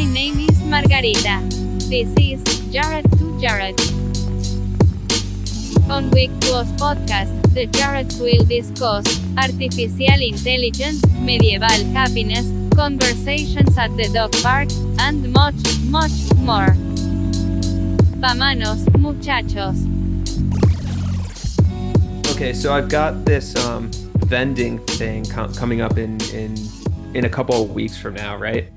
my name is Margarita. This is Jared to Jarad. On Week 2 podcast, the Jared will discuss artificial intelligence, medieval happiness, conversations at the dog park, and much, much more. Vamanos, muchachos. Okay, so I've got this um, vending thing com- coming up in in in a couple of weeks from now, right?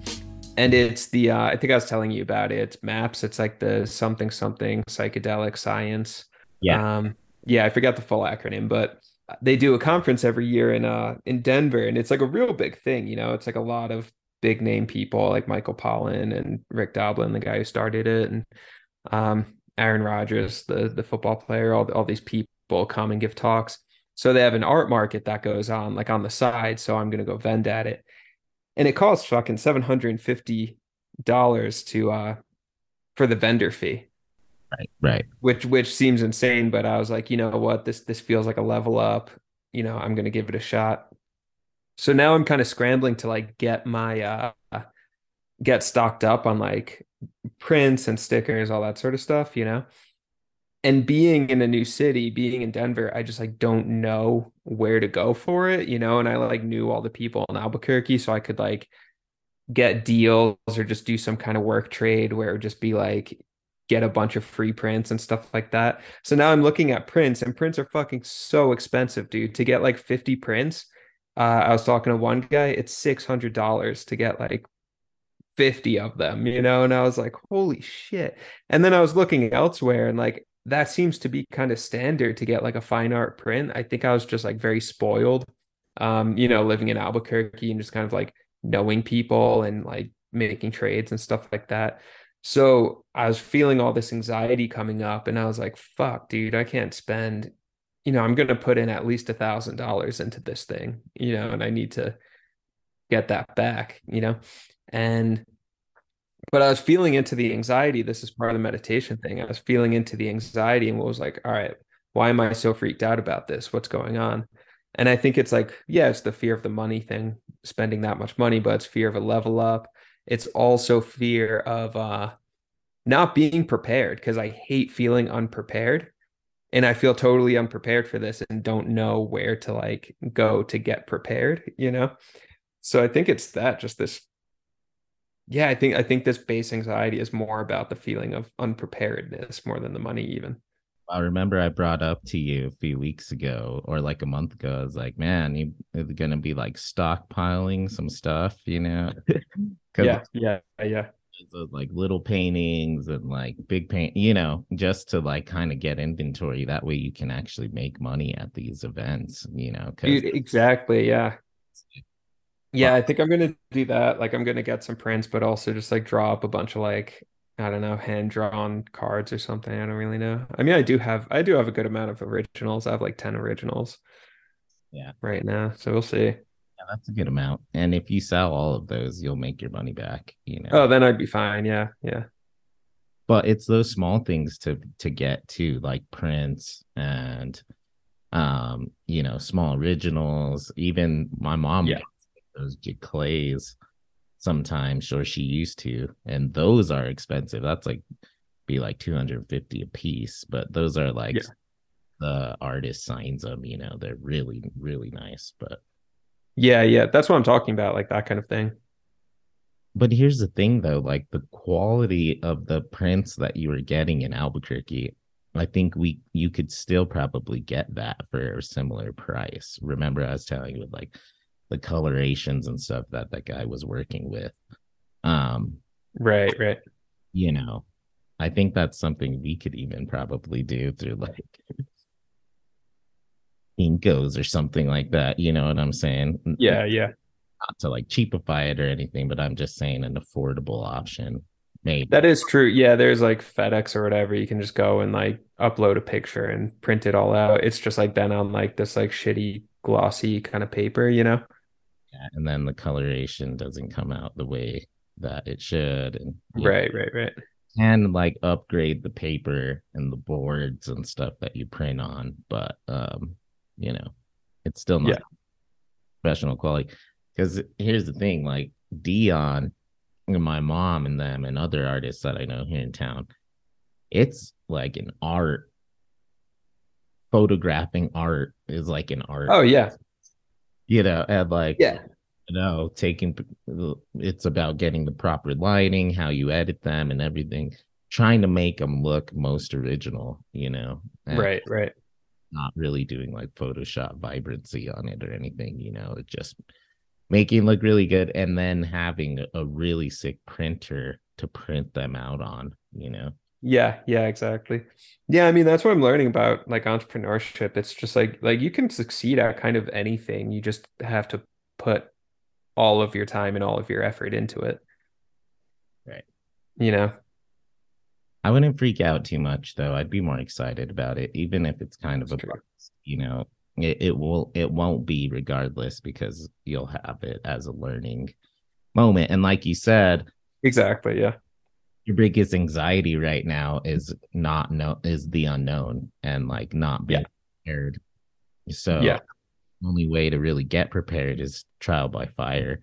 And it's the uh, I think I was telling you about it. Maps. It's like the something something psychedelic science. Yeah. Um, yeah, I forgot the full acronym, but they do a conference every year in uh in Denver, and it's like a real big thing. You know, it's like a lot of big name people like Michael Pollan and Rick Doblin, the guy who started it, and um, Aaron Rodgers, the the football player. All all these people come and give talks. So they have an art market that goes on like on the side. So I'm gonna go vend at it, and it costs fucking seven hundred and fifty dollars to uh for the vendor fee Right. Right. which which seems insane but i was like you know what this this feels like a level up you know i'm gonna give it a shot so now i'm kind of scrambling to like get my uh get stocked up on like prints and stickers all that sort of stuff you know and being in a new city being in denver i just like don't know where to go for it you know and i like knew all the people in albuquerque so i could like get deals or just do some kind of work trade where it would just be like get a bunch of free prints and stuff like that. So now I'm looking at prints and prints are fucking so expensive, dude. To get like 50 prints, uh, I was talking to one guy, it's $600 to get like 50 of them, you know? And I was like, holy shit. And then I was looking elsewhere and like that seems to be kind of standard to get like a fine art print. I think I was just like very spoiled, um, you know, living in Albuquerque and just kind of like knowing people and like making trades and stuff like that. So I was feeling all this anxiety coming up, and I was like, fuck, dude, I can't spend, you know, I'm going to put in at least a thousand dollars into this thing, you know, and I need to get that back, you know, and, but I was feeling into the anxiety. This is part of the meditation thing. I was feeling into the anxiety and was like, all right, why am I so freaked out about this? What's going on? And I think it's like, yeah, it's the fear of the money thing, spending that much money, but it's fear of a level up it's also fear of uh not being prepared because I hate feeling unprepared and I feel totally unprepared for this and don't know where to like go to get prepared, you know? So I think it's that just this yeah, I think I think this base anxiety is more about the feeling of unpreparedness more than the money even. I remember I brought up to you a few weeks ago or like a month ago. I was like, man, you are gonna be like stockpiling some stuff, you know? Yeah, yeah, yeah. Those like little paintings and like big paint, you know, just to like kind of get inventory. That way you can actually make money at these events, you know. Dude, exactly. Yeah. Yeah, I think I'm gonna do that. Like I'm gonna get some prints, but also just like draw up a bunch of like I don't know, hand drawn cards or something. I don't really know. I mean, I do have I do have a good amount of originals. I have like 10 originals. Yeah. Right now. So we'll see. Yeah, that's a good amount. And if you sell all of those, you'll make your money back, you know. Oh, then I'd be fine. Yeah. Yeah. But it's those small things to to get to like prints and um, you know, small originals. Even my mom Yeah. Those clays sometimes, or she used to, and those are expensive. That's like be like 250 a piece, but those are like Yeah. the artist signs them, you know, they're really, really nice. But Yeah, yeah. That's what I'm talking about, like that kind of thing. but here's the thing though, like the quality of the prints that you were getting in Albuquerque, I think we you could still probably get that for a similar price. Remember, I was telling you with like the colorations and stuff that that guy was working with. Um, Right, right. you know, I think that's something we could even probably do through like Kinko's or something like that. You know what I'm saying? Yeah, yeah. Not to like cheapify it or anything, but I'm just saying an affordable option. Maybe. That is true. Yeah, there's like FedEx or whatever. You can just go and like upload a picture and print it all out. It's just like then on like this like shitty glossy kind of paper, you know? And then the coloration doesn't come out the way that it should. And Right, right, right. can like upgrade the paper and the boards and stuff that you print on, but um, you know, it's still not Yeah. professional quality. Because here's the thing, like Dion, and my mom and them and other artists that I know here in town, it's like an art. Photographing art is like an art. Oh yeah. You know, and like Yeah. Know, taking it's about getting the proper lighting, how you edit them and everything, trying to make them look most original, you know. Right, right. Not really doing like Photoshop vibrancy on it or anything, you know, it just making it look really good and then having a- a really sick printer to print them out on, you know. Yeah, yeah, exactly. Yeah, I mean that's what I'm learning about like entrepreneurship. It's just like like you can succeed at kind of anything. You just have to put all of your time and all of your effort into it. Right. You know. I wouldn't freak out too much though. I'd be more excited about it, even if it's kind of That's a true. bust, you know. It, it will it won't be regardless because you'll have it as a learning moment. And like you said, Exactly, yeah. your biggest anxiety right now is not know is the unknown and like not being prepared. So Yeah. Only way to really get prepared is trial by fire.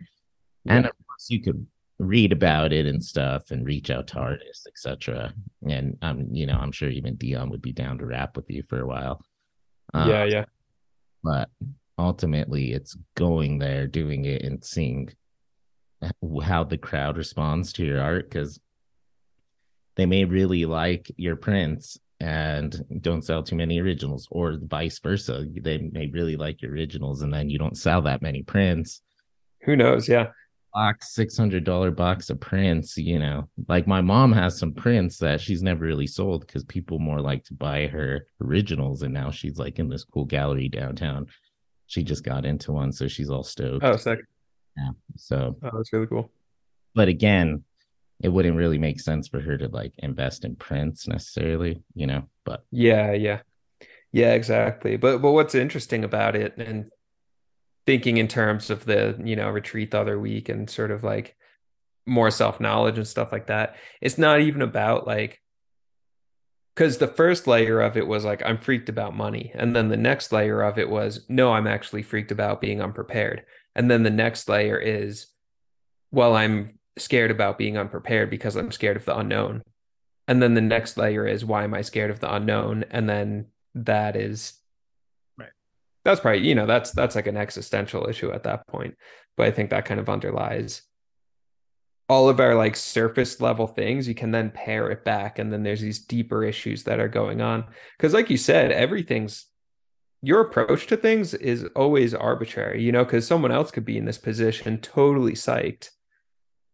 And of course you could read about it and stuff and reach out to artists, etc. And I'm you know, I'm sure even Dion would be down to rap with you for a while. Uh, Yeah, yeah. but ultimately it's going there doing it and seeing how the crowd responds to your art because they may really like your prints and don't sell too many originals or vice versa they may really like your originals and then you don't sell that many prints Who knows? Yeah. box six hundred dollar box of prints. You know, like my mom has some prints that she's never really sold because people more like to buy her originals, and now she's like in this cool gallery downtown. She just got into one, so she's all stoked. Oh, sick. yeah. So, Oh, that's really cool. but again, it wouldn't really make sense for her to like invest in prints necessarily, you know. But Yeah, yeah. Yeah, exactly. But but what's interesting about it and thinking in terms of the, you know, retreat the other week and sort of like more self-knowledge and stuff like that, it's not even about like because the first layer of it was like I'm freaked about money. And then the next layer of it was no, I'm actually freaked about being unprepared. And then the next layer is well, I'm scared about being unprepared because I'm scared of the unknown. And then the next layer is why am I scared of the unknown? And then that is Right. That's probably, you know, that's that's like an existential issue at that point. But I think that kind of underlies all of our like surface level things. You can then pare it back, and then there's these deeper issues that are going on. Because, like you said, everything's your approach to things is always arbitrary, you know, because someone else could be in this position totally psyched.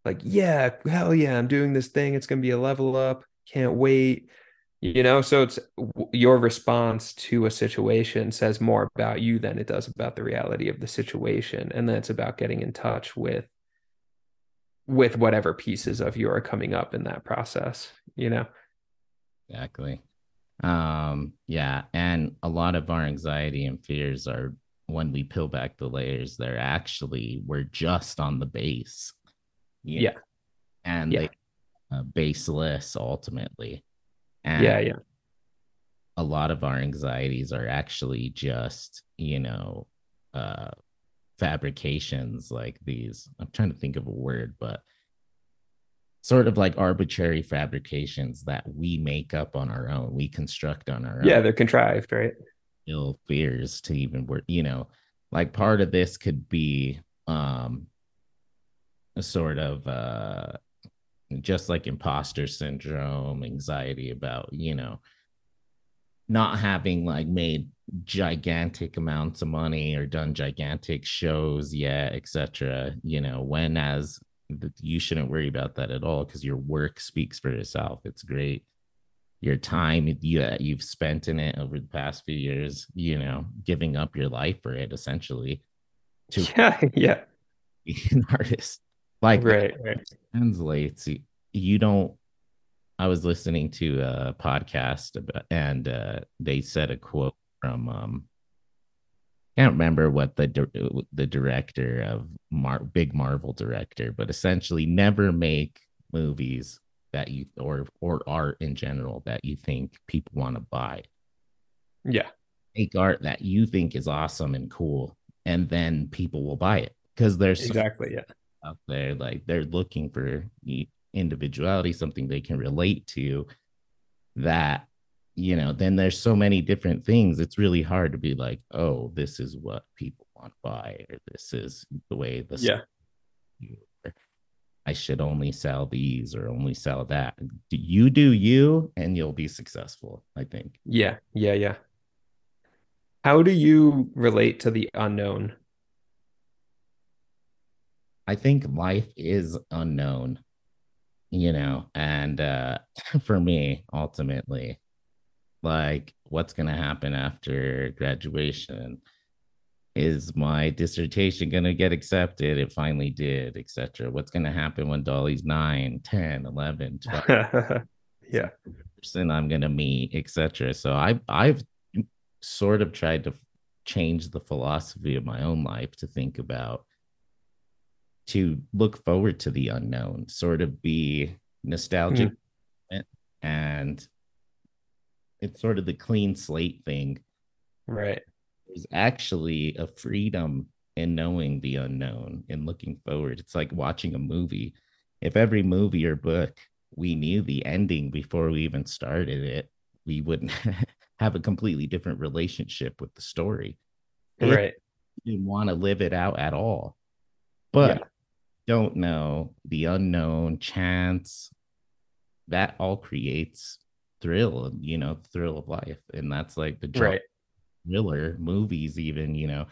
Like, yeah, hell yeah, I'm doing this thing. It's going to be a level up. Can't wait. You know, so it's your response to a situation says more about you than it does about the reality of the situation. And then it's about getting in touch with with whatever pieces of you are coming up in that process, you know? Exactly. Um, yeah, and a lot of our anxiety and fears are when we peel back the layers, they're actually we're just on the base. Yeah. know, And Yeah. they uh, baseless ultimately. And Yeah, yeah. a lot of our anxieties are actually just, you know, uh fabrications like these. I'm trying to think of a word, but sort of like arbitrary fabrications that we make up on our own, we construct on our Yeah, own yeah they're contrived, right? ill fears to even work, you know, like part of this could be um a sort of uh just like imposter syndrome, anxiety about, you know, not having like made gigantic amounts of money or done gigantic shows yet, etc. You know, when as you shouldn't worry about that at all because your work speaks for itself. It's great. Your time you, you've spent in it over the past few years, you know, giving up your life for it essentially to Yeah, yeah. be an artist. Like Right, right. translates you don't i was listening to a podcast about, and uh, they said a quote from um I can't remember what the the director of Mar- big marvel director but essentially never make movies that you or or art in general that you think people want to buy Yeah. make art that you think is awesome and cool and then people will buy it because there's so Exactly. Yeah. Out there like they're looking for individuality something they can relate to that you know then there's so many different things it's really hard to be like oh this is what people want to buy or this is the way the yeah I should only sell these or only sell that. You do you and you'll be successful, I think. Yeah, yeah, yeah. How do you relate to the unknown? I think life is unknown, you know, and uh for me, ultimately, like what's going to happen after graduation? Is my dissertation going to get accepted? It finally did etc what's going to happen when dolly's 9 10 11 12 yeah. person i'm going to meet etc so i i've sort of tried to change the philosophy of my own life to think about to look forward to the unknown sort of be nostalgic mm-hmm. and it's sort of the clean slate thing right there's actually a freedom in knowing the unknown and looking forward. It's like watching a movie. If every movie or book we knew the ending before we even started it, we wouldn't have a completely different relationship with the story. Right. didn't want to live it out at all. But yeah. Don't know the unknown, chance, that all creates thrill, you know, thrill of life. And that's like the right thriller movies, even, you know,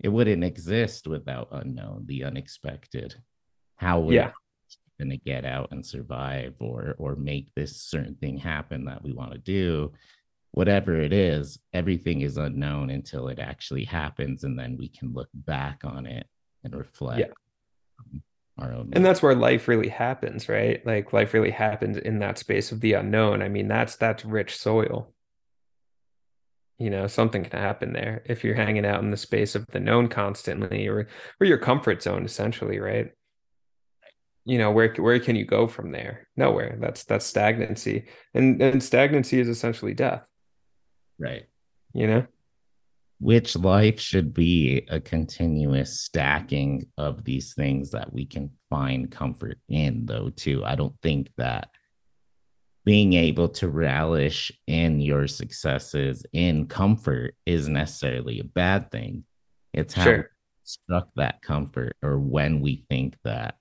it wouldn't exist without unknown, the unexpected. How would yeah. going to get out and survive or or make this certain thing happen that we want to do? Whatever it is, everything is unknown until it actually happens, and then we can look back on it and reflect. Yeah. Our own and that's where life really happens right? Like life really happens in that space of the unknown. I mean that's that's rich soil. You know something can happen there if you're hanging out in the space of the known constantly or or your comfort zone essentially right? You know where where can you go from there? Nowhere. That's that's stagnancy. And and stagnancy is essentially death. Right. You know which life should be a continuous stacking of these things that we can find comfort in though too i don't think that being able to relish in your successes in comfort is necessarily a bad thing. It's how sure. struck that comfort or when we think that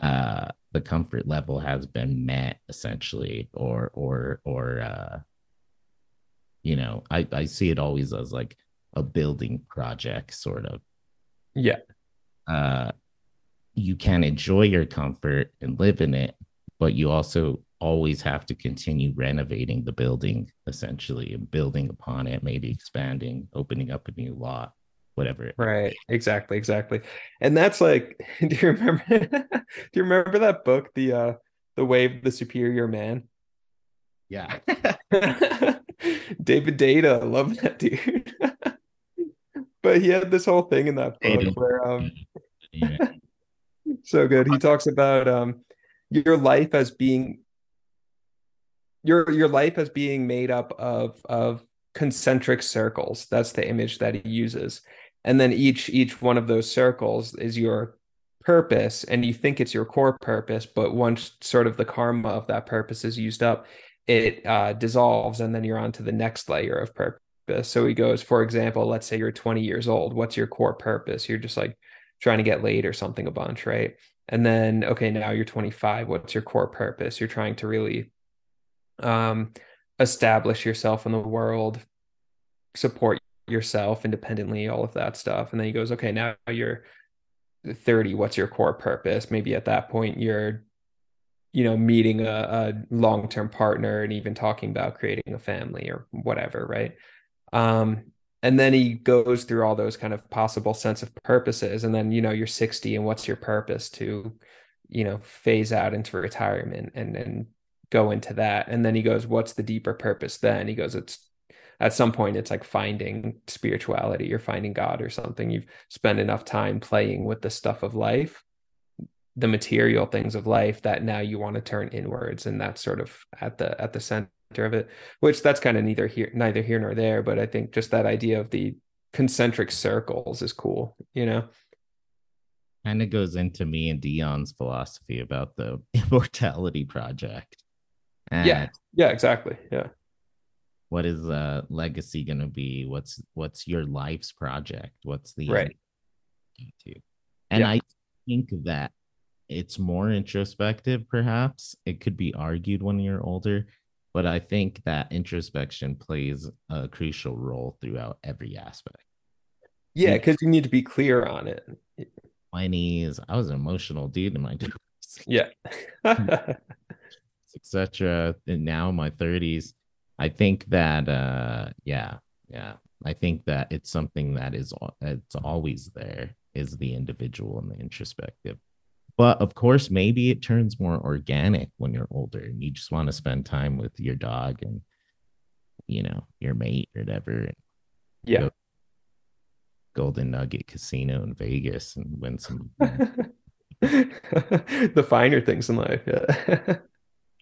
uh the comfort level has been met essentially or or or uh you know i i see it always as like a building project sort of yeah uh you can enjoy your comfort and live in it but you also always have to continue renovating the building essentially and building upon it, maybe expanding, opening up a new lot, whatever. Right. Exactly. Exactly. And that's like, do you remember do you remember that book, the uh the Way of the Superior Man? Yeah. David Deida, love that dude. but he had this whole thing in that book where um so good. He talks about um your life as being your your life as being made up of of concentric circles that's the image that he uses and then each each one of those circles is your purpose and you think it's your core purpose but once sort of the karma of that purpose is used up it uh, dissolves and then you're on to the next layer of purpose so he goes for example let's say you're 20 years old what's your core purpose you're just like trying to get laid or something a bunch right and then okay now you're 25 what's your core purpose you're trying to really um, establish yourself in the world, support yourself independently, all of that stuff. And then he goes, okay, now you're 30. What's your core purpose? Maybe at that point you're, you know, meeting a, a long term partner and even talking about creating a family or whatever, right? Um, and then he goes through all those kind of possible sense of purposes and then you know you're 60 and what's your purpose to you know phase out into retirement and and go into that? And then he goes what's the deeper purpose then? He goes it's at some point it's like finding spirituality or finding god or something. You've spent enough time playing with the stuff of life the material things of life that now you want to turn inwards and that's sort of at the at the center of it which that's kind of neither here neither here nor there but i think just that idea of the concentric circles is cool you know kind of goes into me and Dion's philosophy about the immortality project. And yeah. Yeah, exactly. Yeah. What is uh legacy gonna be? What's what's your life's project? What's the right? And yeah. I think that it's more introspective, perhaps. It could be argued when you're older, but I think that introspection plays a crucial role throughout every aspect. Yeah, because you need to be clear on it. 20s, I was an emotional dude in my 20s. Yeah. Etc. And now my 30s, I think that uh yeah, yeah. I think that it's something that is it's always there is the individual and the introspective. But of course, maybe it turns more organic when you're older and you just want to spend time with your dog and, you know, your mate or whatever. Yeah. Golden Nugget Casino in Vegas and win some. the finer things in life. Yeah.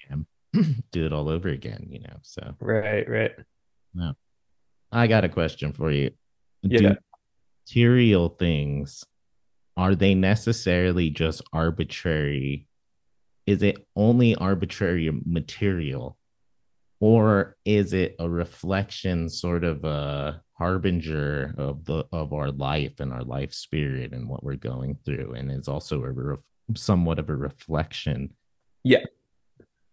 yeah. Do it all over again, you know. So, right, right. No. I got a question for you. Yeah. Do material things are they necessarily just arbitrary? Is it only arbitrary material? Or is it a reflection, sort of a harbinger of the of our life and our life spirit and what we're going through? And it's also a re- somewhat of a reflection yeah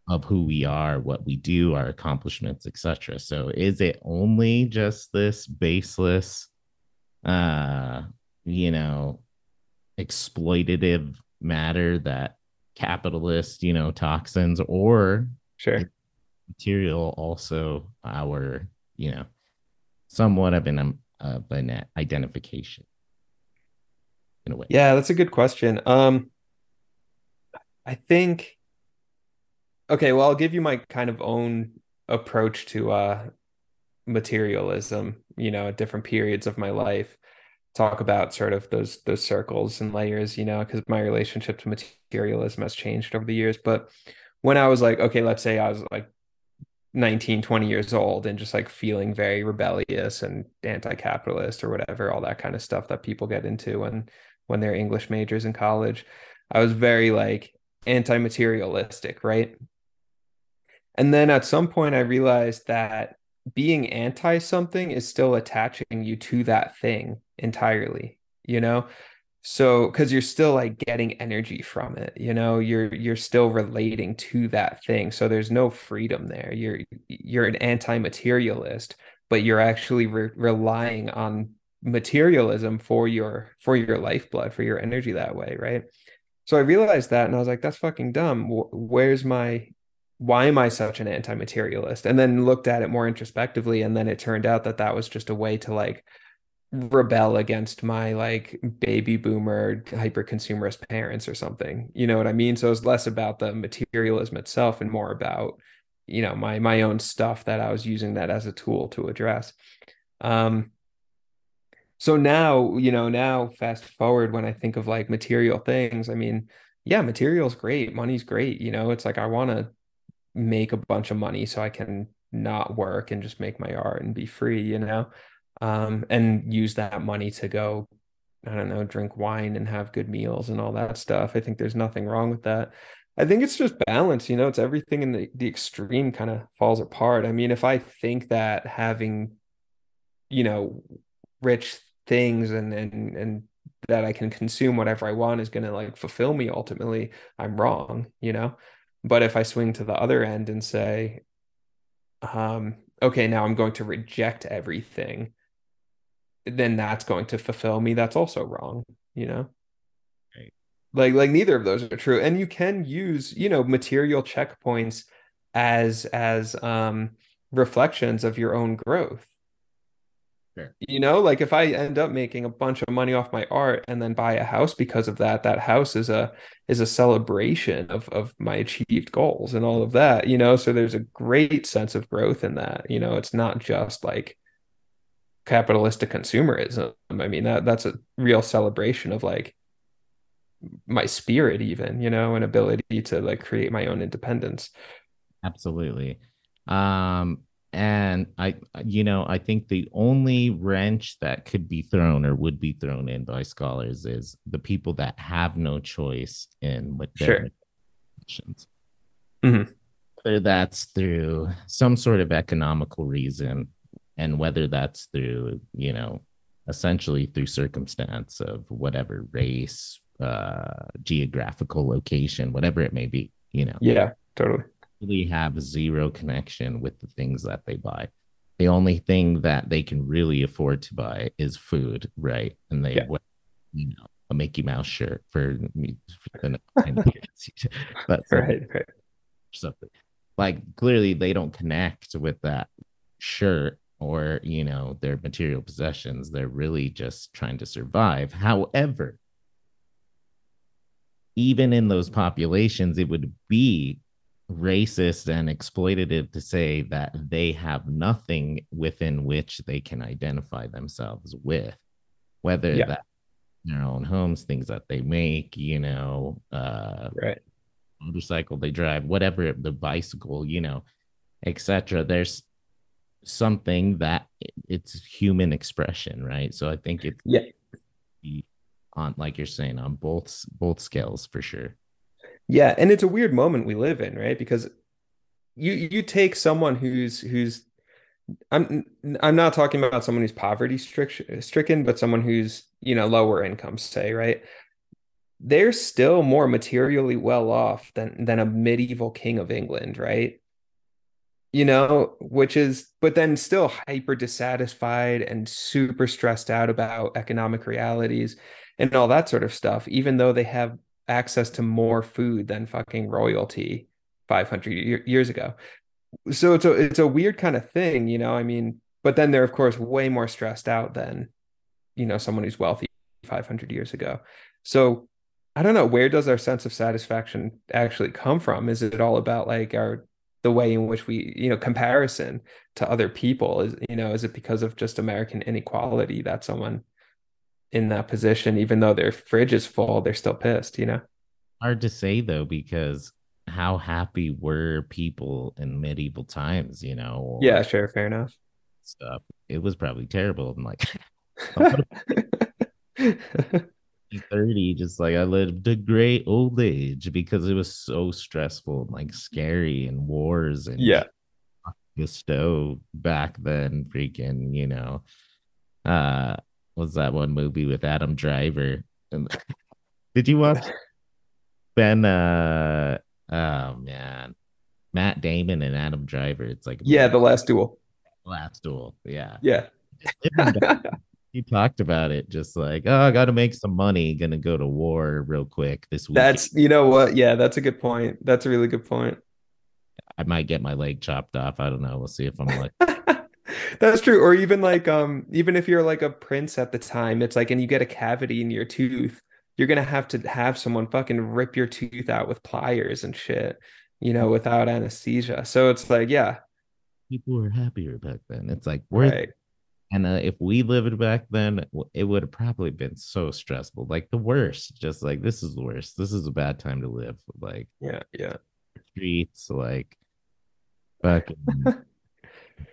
of who we are what we do our accomplishments etc so is it only just this baseless uh you know exploitative matter that capitalist, you know, toxins or sure material also our, you know, somewhat of an um, of an identification in a way. Yeah, that's a good question. Um I think okay, well, I'll give you my kind of own approach to uh materialism, you know, at different periods of my life talk about sort of those those circles and layers you know because my relationship to materialism has changed over the years. But when i was like okay let's say i was like 19 20 years old and just like feeling very rebellious and anti-capitalist or whatever all that kind of stuff that people get into when when they're english majors in college i was very like anti-materialistic right? And then at some point i realized that being anti something is still attaching you to that thing entirely you know? So because you're still like getting energy from it you know? You're you're still relating to that thing. So there's no freedom there. You're you're an anti-materialist but you're actually re- relying on materialism for your for your lifeblood for your energy that way right? So i realized that and i was like that's fucking dumb. Where's my why am I such an anti-materialist? And then looked at it more introspectively, and then it turned out that that was just a way to like rebel against my like baby boomer hyper consumerist parents or something. You know what I mean? So it's less about the materialism itself and more about you know my my own stuff that I was using that as a tool to address. Um, so now you know now fast forward when I think of like material things, I mean, yeah, material's great, money's great. You know, it's like I want to make a bunch of money so I can not work and just make my art and be free, you know, um, and use that money to go, I don't know, drink wine and have good meals and all that stuff. I think there's nothing wrong with that. I think it's just balance, you know, it's everything in the, the extreme kind of falls apart. I mean, if I think that having, you know, rich things and and and that I can consume whatever I want is going to like fulfill me ultimately, I'm wrong, you know. But if I swing to the other end and say, um, okay, now I'm going to reject everything, then that's going to fulfill me. That's also wrong, you know? Right. Like, like neither of those are true. And you can use, you know, material checkpoints as as um reflections of your own growth Sure. You know, like if I end up making a bunch of money off my art and then buy a house because of that, that house is a is a celebration of of my achieved goals and all of that, you know. So there's a great sense of growth in that. You know, it's not just like capitalistic consumerism. I mean, that that's a real celebration of like my spirit even, you know, an ability to like create my own independence. Absolutely. Um and I, you know, I think the only wrench that could be thrown or would be thrown in by scholars is the people that have no choice in what their Sure. Mhm. Whether that's through some sort of economical reason, and whether that's through, you know, essentially through circumstance of whatever race, uh, geographical location, whatever it may be, you know. Yeah, totally. Really have zero connection with the things that they buy. The only thing that they can really afford to buy is food, right? And they, Yeah. wear, you know, a Mickey Mouse shirt for me, for the, but Right, right. something like clearly they don't connect with that shirt or you know their material possessions they're really just trying to survive however even in those populations it would be racist and exploitative to say that they have nothing within which they can identify themselves with whether Yeah. that their own homes things that they make you know uh Right. motorcycle they drive, whatever the bicycle, you know, etc. There's something that it's human expression, right? So I think it's Yeah. on like you're saying on both both scales for sure. Yeah, and it's a weird moment we live in, right? Because you you take someone who's who's I'm I'm not talking about someone who's poverty stricken, but someone who's, you know, lower income, say, right? They're still more materially well off than than a medieval king of England, right? You know, which is, but then still hyper dissatisfied and super stressed out about economic realities and all that sort of stuff, even though they have access to more food than fucking royalty 500 year, years ago. So it's a it's a weird kind of thing, you know. I mean, but then they're of course way more stressed out than, you know, someone who's wealthy 500 years ago. So I don't know, where does our sense of satisfaction actually come from? Is it all about like our the way in which we, you know, comparison to other people? Is, you know, is it because of just American inequality that someone in that position, even though their fridge is full, they're still pissed, you know? Hard to say though, because how happy were people in medieval times, you know? Yeah, sure, fair enough. Stuff. It was probably terrible. And like 30, just like I lived a great old age because it was so stressful and like scary and wars and Yeah. Gusteau back then, freaking, you know. Uh was that one movie with Adam Driver? And did you watch Ben uh oh man. Matt Damon and Adam Driver. It's like Yeah, the last duel. last duel. Yeah. Yeah. He talked about it just like, oh, I gotta make some money, gonna go to war real quick this week. That's you know what? Yeah, that's a good point. That's a really good point. I might get my leg chopped off. I don't know. We'll see if I'm like That's true. Or even like um even if you're like a prince at the time, it's like and you get a cavity in your tooth, you're gonna have to have someone fucking rip your tooth out with pliers and shit, you know, without anesthesia. So it's like, yeah, people were happier back then. It's like we're right. And uh, if we lived back then, it would have probably been so stressful, like the worst. Just like this is the worst. This is a bad time to live. Like Yeah, yeah. streets, like fucking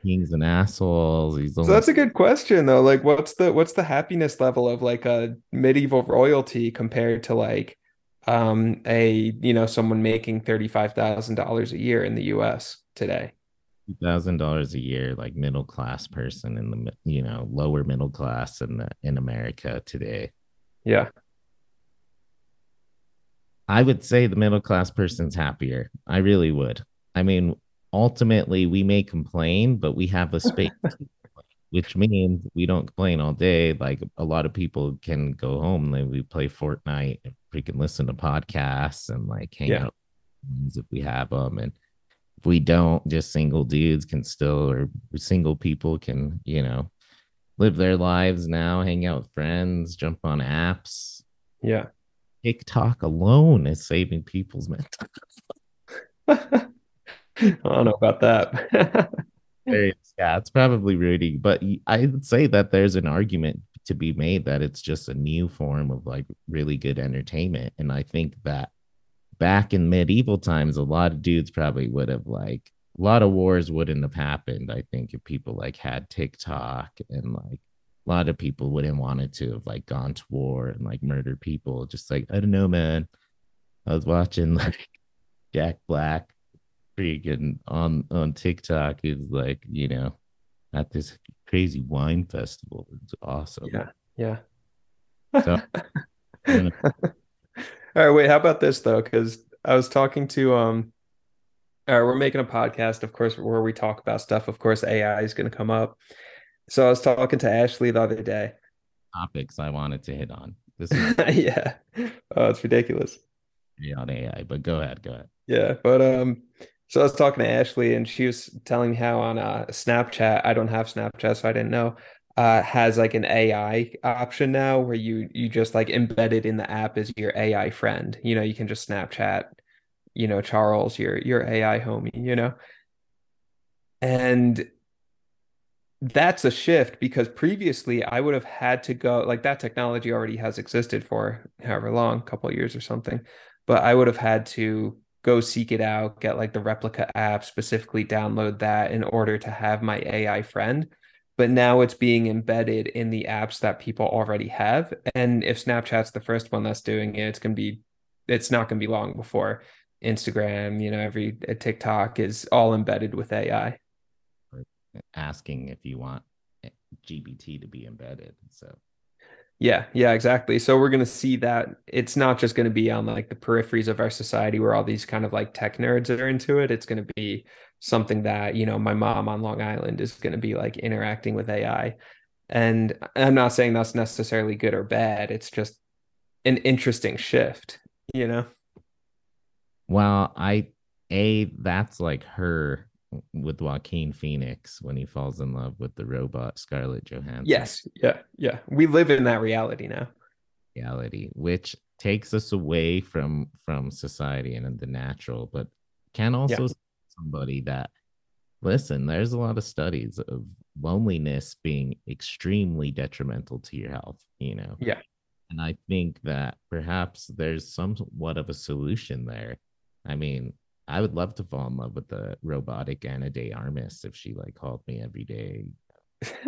kings and assholes. He's So that's a good question though. Like what's the what's the happiness level of like a medieval royalty compared to like um a you know someone making $35,000 a year in the US today? Thousand dollars a year, like middle class person in the you know lower middle class in the in America today. Yeah. I would say the middle class person's happier. I really would. I mean, ultimately, we may complain, but we have a space, which means we don't complain all day. Like a lot of people can go home and we play Fortnite and freaking listen to podcasts and like hang Yeah. out if we have them. And we don't, just single dudes can still, or single people can, you know, live their lives now, hang out with friends, jump on apps. Yeah. TikTok alone is saving people's mental I don't know about that. Yeah, it's probably Rudy, but i would say that there's an argument to be made that it's just a new form of like really good entertainment. And I think that back in medieval times, a lot of dudes probably would have like a lot of wars wouldn't have happened, I think, if people like had TikTok and like a lot of people wouldn't want it to have like gone to war and like murdered people. Just like, I don't know, man. I was watching like Jack Black freaking on on TikTok is like, you know, at this crazy wine festival. It's awesome. Yeah. Yeah. So, All right, wait, how about this though? Because I was talking to um all right, we're making a podcast, of course, where we talk about stuff. Of course, AI is gonna come up. So I was talking to Ashley the other day. topics I wanted to hit on. This is yeah. Oh, it's ridiculous. Yeah, on AI, but go ahead, go ahead. Yeah, but um, so I was talking to Ashley, and she was telling me how on uh, Snapchat, I don't have Snapchat, so I didn't know, uh, has like an AI option now where you you just like embedded in the app as your AI friend. You know, you can just Snapchat, you know, Charles, your your AI homie, you know, and that's a shift because previously I would have had to go like that technology already has existed for however long, couple years or something, but I would have had to go seek it out, get like the Replika app, specifically download that in order to have my AI friend. But now it's being embedded in the apps that people already have. And if Snapchat's the first one that's doing it, it's gonna be it's not gonna be long before Instagram, you know, every uh, TikTok is all embedded with AI. Asking if you want eh, GPT to be embedded. So Yeah, yeah, exactly. So we're going to see that it's not just going to be on like the peripheries of our society where all these kind of like tech nerds are into it. It's going to be something that, you know, my mom on Long Island is going to be like interacting with AI. And I'm not saying that's necessarily good or bad. It's just an interesting shift, you know? Well, I a that's like her with Joaquin Phoenix when he falls in love with the robot Scarlett Johansson. Yes. Yeah. Yeah. We live in that reality now. Reality, which takes us away from from society and the natural, but can also Yeah. Somebody that listen, there's a lot of studies of loneliness being extremely detrimental to your health, you know. Yeah. And I think that perhaps there's somewhat of a solution there. I mean, I would love to fall in love with the robotic Ana de Armas if she like called me every day.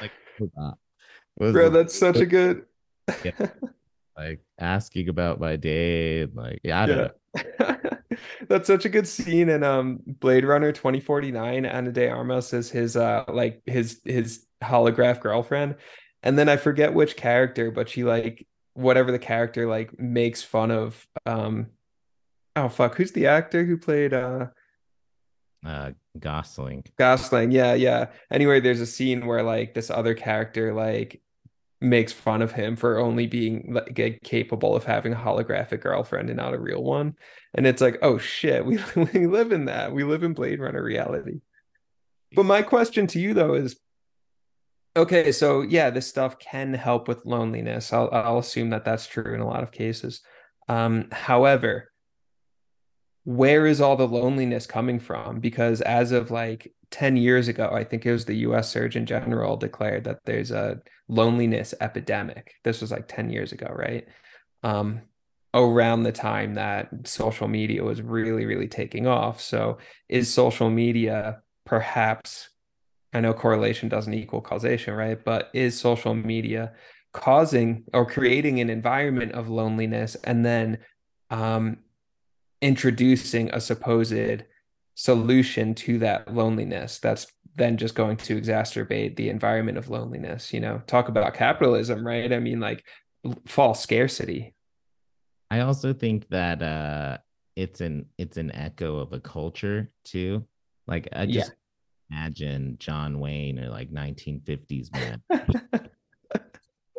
Like. Bro, that's such a good. like asking about my day. and, Like, yeah, I don't know. That's such a good scene in um Blade Runner 2049. Ana de Armas is his uh like his his holograph girlfriend. And then I forget which character, but she like whatever the character like makes fun of um oh fuck, who's the actor who played uh Uh, Gosling. Gosling? Yeah, yeah. Anyway, there's a scene where like this other character like makes fun of him for only being like capable of having a holographic girlfriend and not a real one. And it's like, oh shit, we we live in that. We live in Blade Runner reality. But my question to you though is okay, so yeah, this stuff can help with loneliness. I'll I'll assume that that's true in a lot of cases. Um, however, where is all the loneliness coming from? Because as of like 10 years ago, I think it was the US Surgeon General declared that there's a loneliness epidemic. This was like 10 years ago, right? Um, around the time that social media was really, really taking off. So is social media perhaps, I know correlation doesn't equal causation, right? But is social media causing or creating an environment of loneliness and then um, introducing a supposed solution to that loneliness that's then just going to exacerbate the environment of loneliness you know talk about capitalism right i mean like false scarcity I also think that uh it's an it's an echo of a culture too. Like I Yeah. just imagine John Wayne or like 1950s man.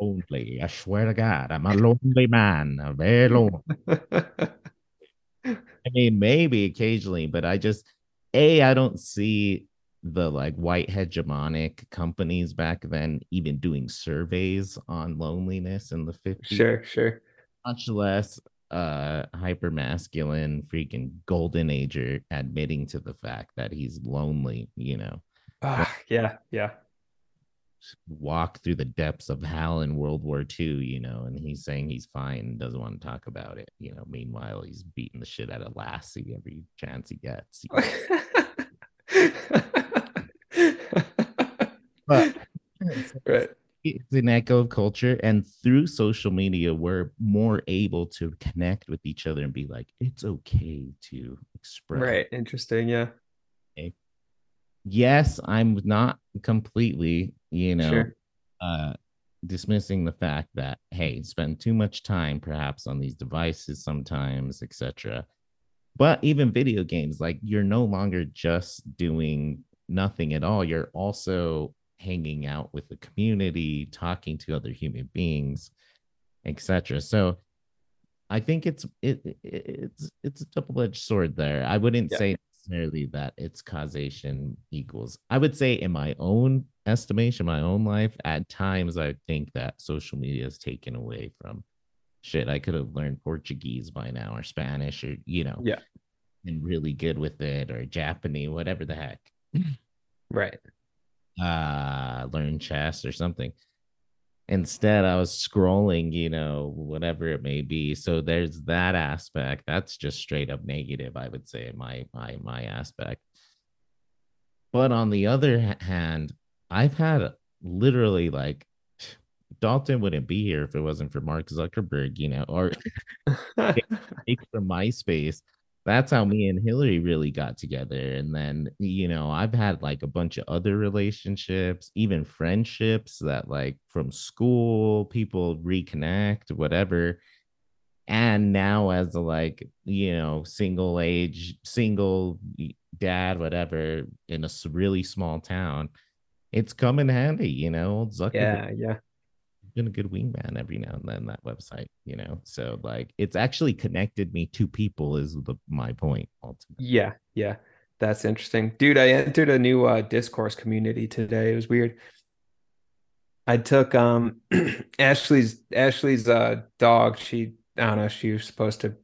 Lonely. I swear to God, I'm a lonely man. I'm very lonely. I mean, maybe occasionally, but I just a I don't see the like white hegemonic companies back then even doing surveys on loneliness in the 50s sure sure. Much less uh hyper masculine freaking golden ager admitting to the fact that he's lonely you know? Ah, yeah yeah walk through the depths of hell in World War II, you know, and he's saying he's fine, doesn't want to talk about it, you know. Meanwhile, he's beating the shit out of Lassie every chance he gets. but right. it's an echo of culture, and through social media, we're more able to connect with each other and be like, it's okay to express. Right. Interesting. Yeah. Yes, I'm not completely, you know, Sure. uh dismissing the fact that hey spend too much time perhaps on these devices sometimes etc but even video games like you're no longer just doing nothing at all you're also hanging out with the community talking to other human beings etc so i think it's it, it it's it's a double-edged sword there i wouldn't Yeah. say necessarily that it's causation equals i would say in my own estimation my own life at times i think that social media has taken away from shit. I could have learned portuguese by now or spanish or you know Yeah. and really good with it or japanese whatever the heck. Right. uh learn chess or something. Instead i was scrolling you know whatever it may be. So there's that aspect. That's just straight up negative i would say my my my aspect. But on the other hand i've had literally like dalton wouldn't be here if it wasn't for mark zuckerberg you know or take from MySpace. That's how me and Hillary really got together. And then, you know, I've had like a bunch of other relationships, even friendships that like from school, people reconnect, whatever. And now as a like, you know, single age, single dad, whatever, in a really small town, it's come in handy, you know. Old Zuckerberg yeah. Yeah. been a good wingman every now and then that website you know so like it's actually connected me to people is the my point ultimately Yeah, yeah. That's interesting. Dude, I entered a new uh discourse community today. It was weird. I took um Ashley's Ashley's uh dog. She I don't know, she was supposed to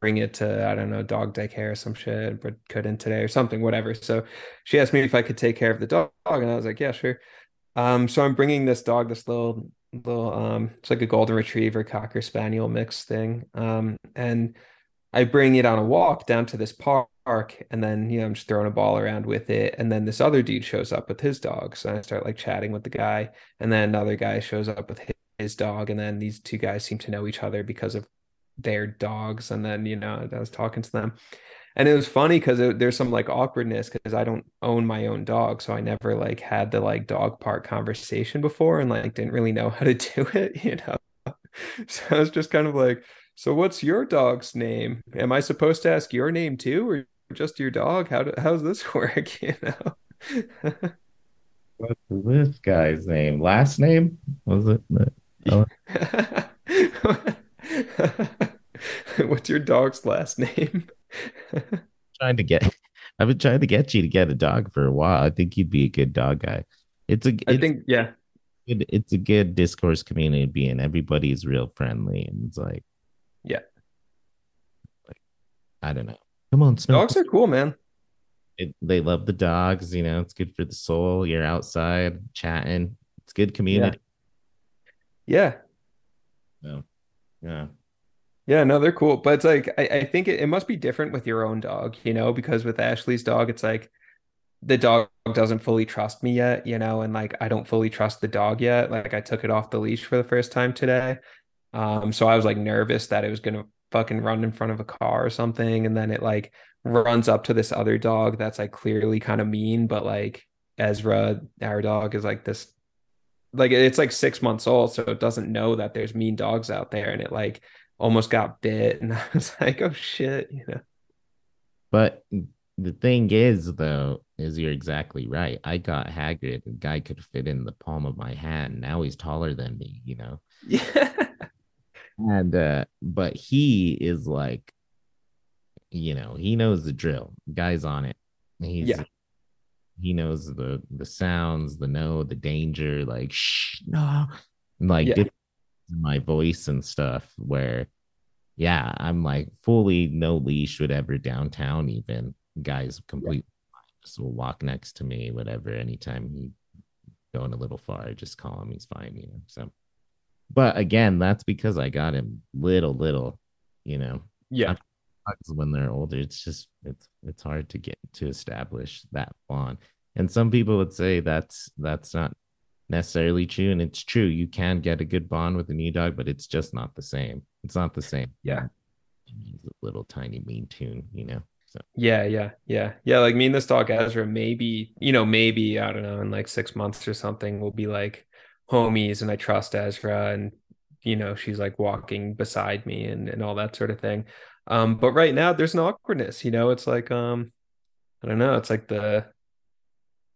bring it to I don't know, dog daycare or some shit, but couldn't today or something, whatever. So she asked me if I could take care of the dog, and I was like, yeah, sure. Um, so I'm bringing this dog, this little little um, it's like a golden retriever cocker spaniel mix thing. Um, and I bring it on a walk down to this park, and then you know I'm just throwing a ball around with it, and then this other dude shows up with his dog, so I start like chatting with the guy, and then another guy shows up with his, his dog, and then these two guys seem to know each other because of their dogs, and then you know I was talking to them, and it was funny because there's some like awkwardness because I don't own my own dog, so I never like had the like dog park conversation before, and like didn't really know how to do it, you know. So I was just kind of like, so what's your dog's name? Am I supposed to ask your name too, or just your dog? How do, how's this work? You know? what's this guy's name last name was it uh, Oh. What's your dog's last name? trying to get i've been trying to get you to get a dog for a while. I think you'd be a good dog guy. It's a I it's, think, yeah, good, it's a good discourse community to be in everybody's real friendly and it's like Yeah. like i don't know. Come on Snow. dogs are cool, man. it, they love the dogs you know it's good for the soul. You're outside chatting. It's good community. Yeah, so yeah Yeah, no, they're cool. But it's like I, I think it, it must be different with your own dog, you know, because with Ashley's dog, it's like the dog doesn't fully trust me yet, you know, and like I don't fully trust the dog yet. Like I took it off the leash for the first time today. Um, so I was like nervous that it was gonna fucking run in front of a car or something, and then it like runs up to this other dog that's like clearly kind of mean, but like Ezra, our dog, is like this like it's like six months old, so it doesn't know that there's mean dogs out there, and it like almost got bit, and I was like, oh shit, you know. But the thing is, though, is you're exactly right. I got Hagrid. The guy could fit in the palm of my hand. Now he's taller than me, you know. Yeah. And uh, but he is like, you know, he knows the drill. Guy's on it. He's Yeah. He knows the the sounds, the no, the danger, like shh, no, like Yeah. my voice and stuff. Where, yeah, I'm like fully no leash, whatever downtown. Even guys completely just will walk next to me, whatever. Anytime he going a little far, just call him. He's fine, you know. So, but again, that's because I got him little, little, you know. Yeah. When they're older, it's just it's it's hard to get to establish that bond. And some people would say that's that's not necessarily true, and it's true. You can get a good bond with a new dog, but it's just not the same. It's not the same. Yeah. He's a little tiny mean tune, you know. So Yeah, yeah, yeah. Yeah, like me and this dog Ezra, maybe, you know, maybe, I don't know, in like six months or something, we'll be like homies and I trust Ezra and you know, she's like walking beside me and, and all that sort of thing. Um, but right now there's an awkwardness, you know, it's like um, I don't know, it's like the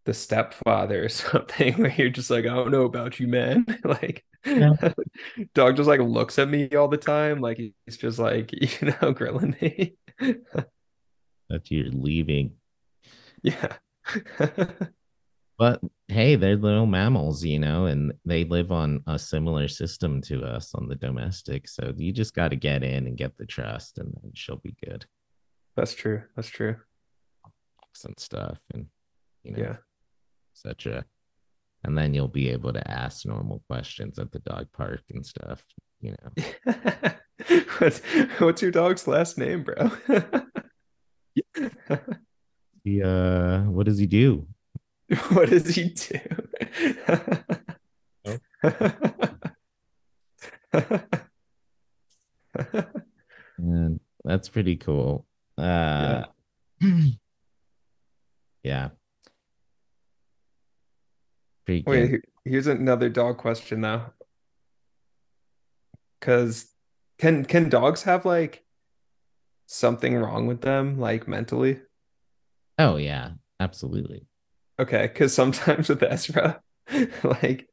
the stepfather or something where you're just like, I don't know about you, man. like Yeah. dog just like looks at me all the time, like he's just like, you know, grilling me. that you're leaving. Yeah. But hey, they're little mammals, you know, and they live on a similar system to us on the domestic. So you just got to get in and get the trust, and then she'll be good. That's true. That's true. And stuff, and you know, Yeah. etc. And then you'll be able to ask normal questions at the dog park and stuff, you know. what's what's your dog's last name, bro? He, uh, what does he do? what does he do? And that's pretty cool. Uh, yeah. Pretty Wait, good. here's another dog question though. Because can can dogs have like something wrong with them, like mentally? Oh yeah, absolutely. Okay, because sometimes with Ezra, like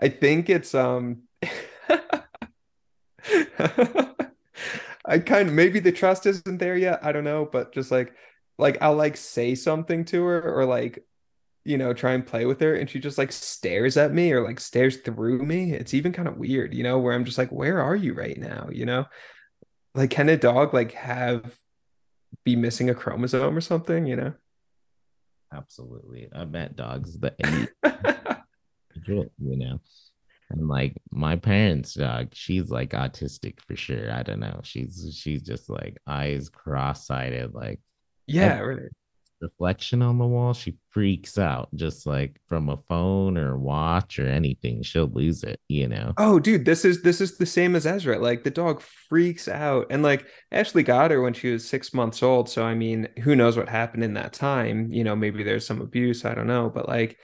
I think it's um I kind of maybe the trust isn't there yet. I don't know, but just like like I'll like say something to her or like you know try and play with her and she just like stares at me or like stares through me. It's even kind of weird, you know, where I'm just like, where are you right now? You know? Like can a dog like have be missing a chromosome or something, you know? Absolutely. I met dogs that you know. And like my parents' dog, she's like autistic for sure. I don't know. She's she's just like eyes cross-sided, like Yeah, really. Reflection on the wall. She freaks out just like from a phone or watch or anything. She'll lose it, you know. Oh, dude, this is this is the same as Ezra. Like the dog freaks out, and like Ashley got her when she was six months old. So I mean, who knows what happened in that time? You know, maybe there's some abuse. I don't know, but like,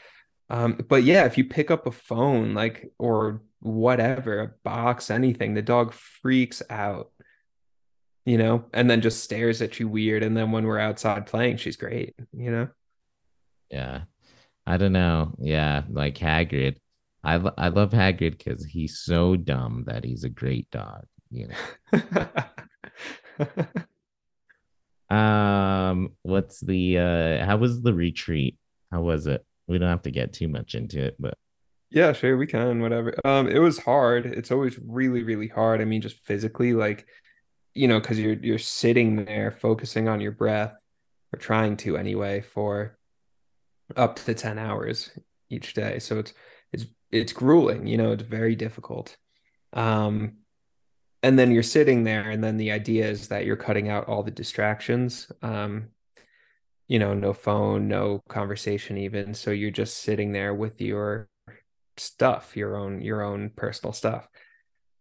um, but yeah, if you pick up a phone, like or whatever, a box, anything, the dog freaks out. You know, and then just stares at you weird. And then when we're outside playing, she's great. You know. Yeah. I don't know. Yeah, like Hagrid. I lo- I love Hagrid because he's so dumb that he's a great dog, you know. Um, what's the uh how was the retreat? How was it? We don't have to get too much into it, but Yeah, sure, we can, whatever. Um, it was hard. It's always really, really hard. I mean, just physically, like, you know, because you're you're sitting there focusing on your breath, or trying to anyway, for up to 10 hours each day. So it's it's it's grueling, you know, it's very difficult. Um, and then you're sitting there, and then the idea is that you're cutting out all the distractions. Um, you know, no phone, no conversation even. So you're just sitting there with your stuff, your own your own personal stuff.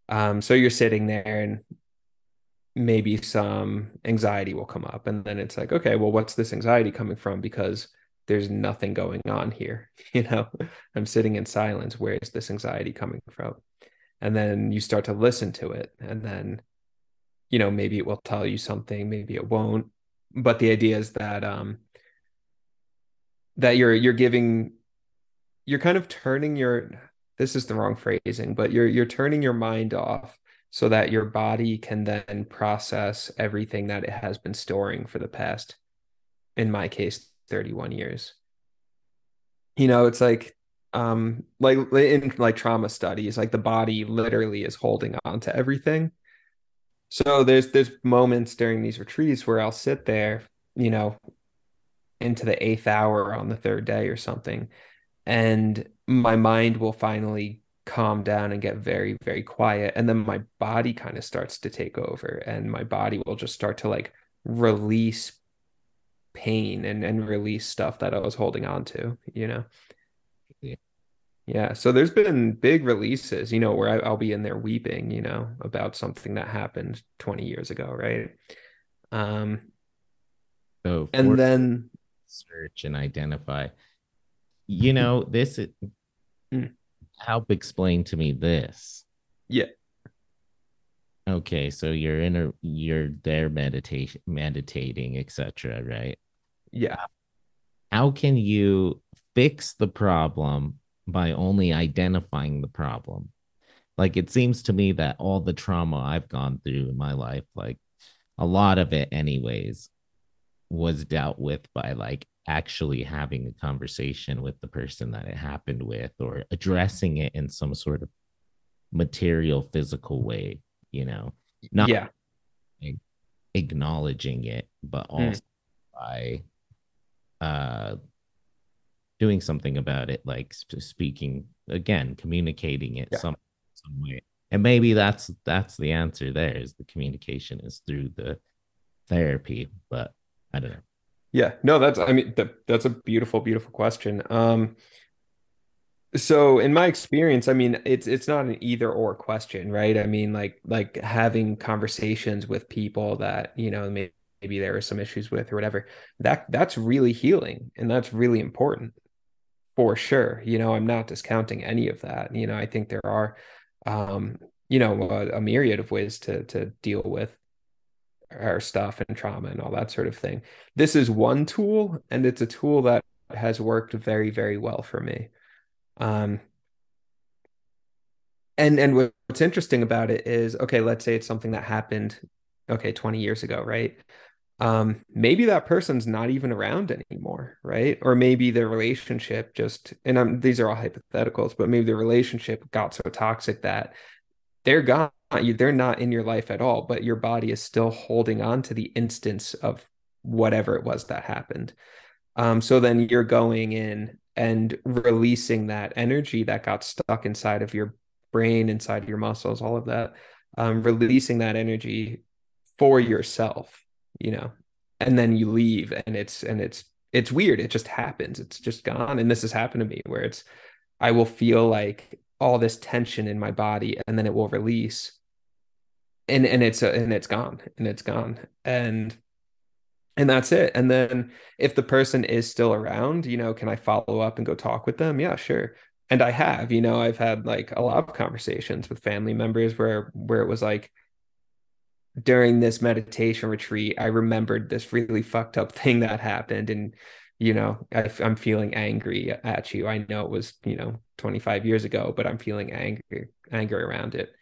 Um, so you're sitting there and maybe some anxiety will come up and then it's like, okay, well, what's this anxiety coming from? Because there's nothing going on here. You know, I'm sitting in silence. Where is this anxiety coming from? And then you start to listen to it. And then, you know, maybe it will tell you something, maybe it won't. But the idea is that um that you're you're giving you're kind of turning your this is the wrong phrasing, but you're you're turning your mind off so that your body can then process everything that it has been storing for the past, in my case, 31 years. You know, it's like um like in like trauma studies, like the body literally is holding on to everything. So there's there's moments during these retreats where I'll sit there, you know, into the eighth hour on the third day or something and my mind will finally calm down and get very very quiet and then my body kind of starts to take over and my body will just start to like release pain and and release stuff that I was holding on to, you know. Yeah. Yeah, so there's been big releases, you know, where I, I'll be in there weeping, you know, about something that happened 20 years ago, right? Um, So and then search and identify. You know, this is- Mm. Help explain to me this. Yeah. Okay, so you're in a you're there meditation meditating, etc. Right? yeah, uh, How can you fix the problem by only identifying the problem? Like it seems to me that all the trauma I've gone through in my life, like a lot of it anyways, was dealt with by like actually having a conversation with the person that it happened with or addressing it in some sort of material physical way you know not yeah, acknowledging it but Mm. also by uh doing something about it like sp- speaking again communicating it Yeah. some some way and maybe that's that's the answer there is the communication is through the therapy but i don't know yeah. No, that's I mean that that's a beautiful, beautiful question. Um, so in my experience, I mean, it's it's not an either or question, right? I mean, like like having conversations with people that, you know, maybe, maybe there are some issues with or whatever. That that's really healing and that's really important for sure. You know, I'm not discounting any of that. You know, I think there are um, you know, a, a myriad of ways to to deal with our stuff and trauma and all that sort of thing. This is one tool and it's a tool that has worked very, very well for me. Um, and and what's interesting about it is, okay, let's say it's something that happened, okay, 20 years ago, right? Um, maybe that person's not even around anymore, right? Or maybe their relationship just, and I'm, these are all hypotheticals, but maybe the relationship got so toxic that they're gone. They're not in your life at all, but your body is still holding on to the instance of whatever it was that happened. Um, so then you're going in and releasing that energy that got stuck inside of your brain, inside your muscles, all of that, um, releasing that energy for yourself, you know, and then you leave and it's, and it's, it's weird. It just happens. It's just gone. And this has happened to me where it's, I will feel like all this tension in my body and then it will release and and it's uh, and it's gone and it's gone and and that's it. And then if the person is still around you know can i follow up and go talk with them? Yeah sure. And i have you know i've had like a lot of conversations with family members where where it was like during this meditation retreat i remembered this really fucked up thing that happened. And you know I, i'm feeling angry at you. I know it was you know 25 years ago but i'm feeling angry anger around it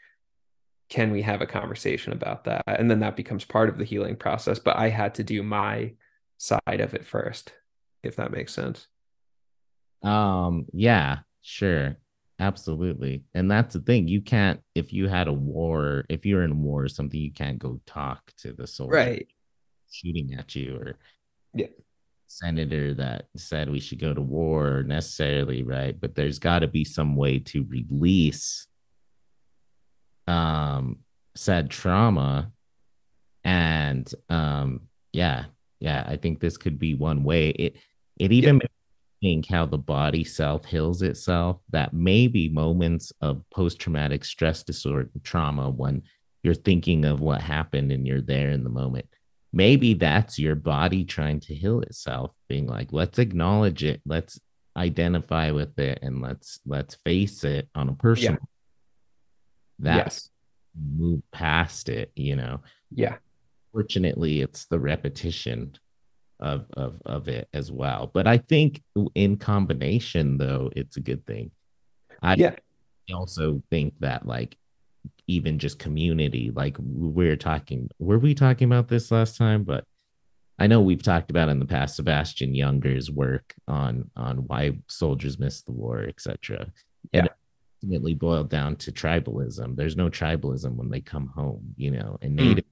can we have a conversation about that and then that becomes part of the healing process but i had to do my side of it first if that makes sense Um, yeah, sure. Absolutely. And that's the thing. You can't if you had a war, if you're in war or something, you can't go talk to the soldier right shooting at you or Yeah. senator that said we should go to war necessarily, right? But there's got to be some way to release um said trauma and um yeah, yeah, I think this could be one way. It it even me think how the body self heals itself that maybe moments of post-traumatic stress disorder trauma when you're thinking of what happened and you're there in the moment. Maybe that's your body trying to heal itself being like let's acknowledge it. Let's identify with it and let's let's face it on a personal that yes. move past it you know? Yeah. Fortunately it's the repetition of of of it as well. But i think in combination though it's a good thing. I yeah. Also think that like even just community like we are talking were we talking about this last time? But i know we've talked about in the past Sebastian Junger's work on on why soldiers miss the war etc Yeah. and ultimately boiled down to tribalism there's no tribalism when they come home you know and Mm. native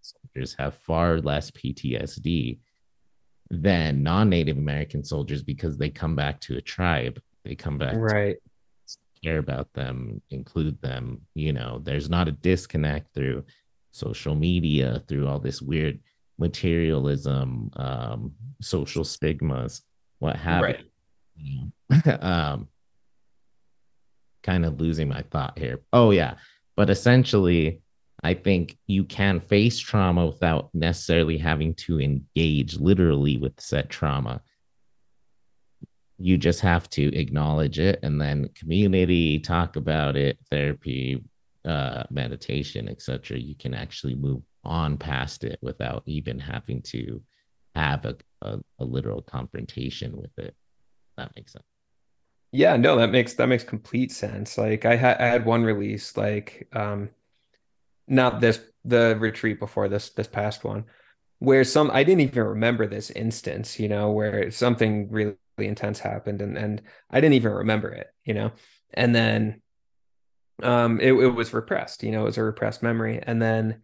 soldiers have far less ptsd than non-native american soldiers because they come back to a tribe They come back right care about them, include them. You know, there's not a disconnect through social media, through all this weird materialism, um, social stigmas, what have right. you. um, kind of losing my thought here. Oh, yeah. But essentially, I think you can face trauma without necessarily having to engage literally with said trauma you just have to acknowledge it and then community talk about it therapy uh, meditation etc you can actually move on past it without even having to have a, a, a literal confrontation with it that makes sense yeah no that makes that makes complete sense like i had i had one release like um not this the retreat before this this past one where some I didn't even remember this instance, you know, where something really intense happened and and I didn't even remember it, you know. And then um it, it was repressed, you know, it was a repressed memory. And then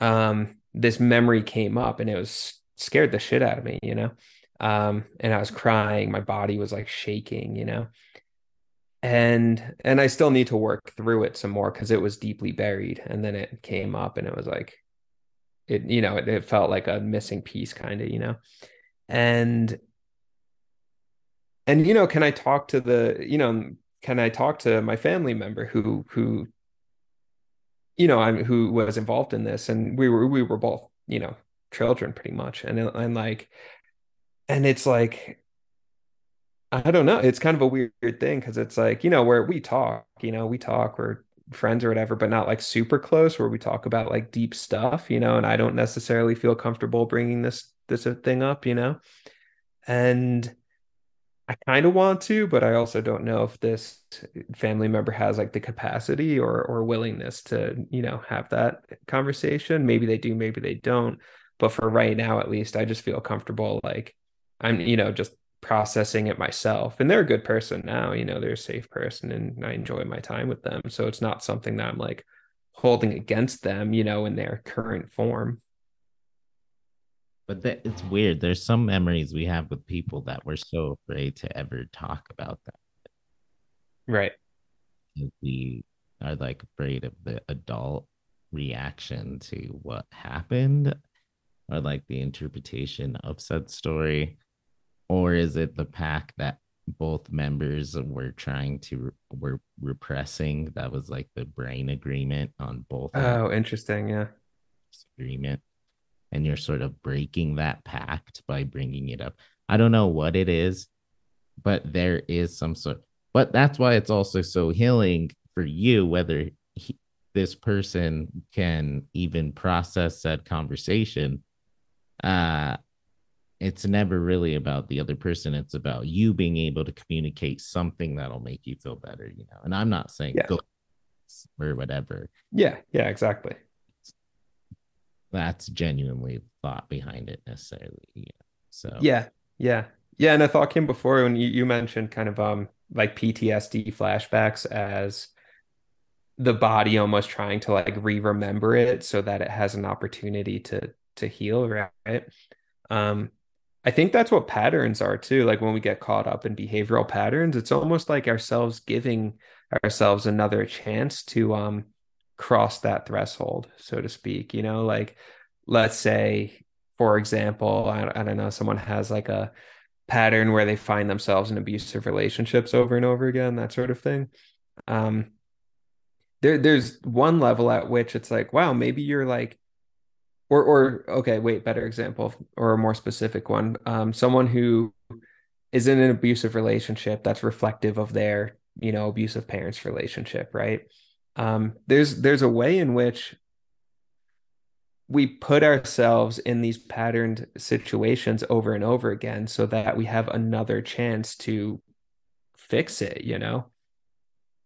um this memory came up and it was scared the shit out of me, you know. Um and I was crying, my body was like shaking, you know. And and I still need to work through it some more because it was deeply buried. And then it came up and it was like it, you know, it, it felt like a missing piece kind of, you know. And and you know can i talk to the you know can i talk to my family member who who you know i'm who was involved in this and we were we were both you know children pretty much and and like and it's like i don't know it's kind of a weird thing because it's like you know where we talk you know we talk we're friends or whatever but not like super close where we talk about like deep stuff you know and i don't necessarily feel comfortable bringing this this uh, thing up you know and I kind of want to, but I also don't know if this family member has like the capacity or or willingness to, you know, have that conversation. Maybe they do, maybe they don't. But for right now, at least, I just feel comfortable like I'm, mm-hmm. you know, just processing it myself. And they're a good person now, you know, they're a safe person and I enjoy my time with them. So it's not something that I'm like holding against them, you know, in their current form but that, it's weird. There's some memories we have with people that we're so afraid to ever talk about that. Right. We are like afraid of the adult reaction to what happened or like the interpretation of said story or is it the pack that both members were trying to were repressing that was like the brain agreement on both oh interesting yeah agreement and you're sort of breaking that pact by bringing it up. I don't know what it is, but there is some sort. But that's why it's also so healing for you, whether he, this person can even process that conversation. Uh, it's never really about the other person. It's about you being able to communicate something that'll make you feel better, you know. And I'm not saying yeah. go or whatever. Yeah, yeah, exactly that's genuinely thought behind it necessarily. Yeah. So yeah, yeah, yeah. And a thought came before when you, you mentioned kind of um like PTSD flashbacks as the body almost trying to like re-remember it so that it has an opportunity to to heal, right? Um, I think that's what patterns are too. Like when we get caught up in behavioral patterns, it's almost like ourselves giving ourselves another chance to um cross that threshold, so to speak. You know, like let's say, for example, I, I don't know, someone has like a pattern where they find themselves in abusive relationships over and over again, that sort of thing. Um, there, there's one level at which it's like, wow, maybe you're like, or, or okay, wait, better example or a more specific one. Um, someone who is in an abusive relationship that's reflective of their, you know, abusive parents' relationship, right? um, there's there's a way in which we put ourselves in these patterned situations over and over again so that we have another chance to fix it you know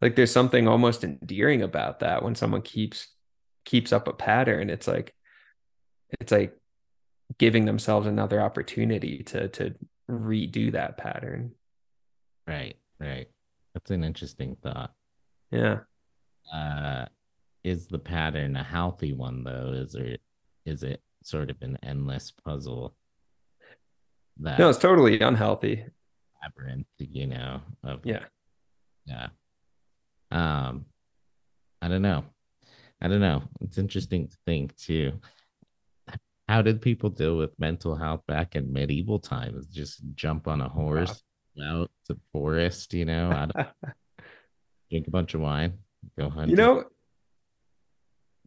like there's something almost endearing about that when someone keeps keeps up a pattern it's like it's like giving themselves another opportunity to to redo that pattern right right that's an interesting thought yeah uh, is the pattern a healthy one though? Is it is it sort of an endless puzzle? That... No, it's totally unhealthy. labyrinth, you know, of Yeah. yeah. Um, I don't know. I don't know. It's interesting to think too. How did people deal with mental health back in medieval times? Just jump on a horse out to the forest, you know, out drink a bunch of wine, go hunting. You know,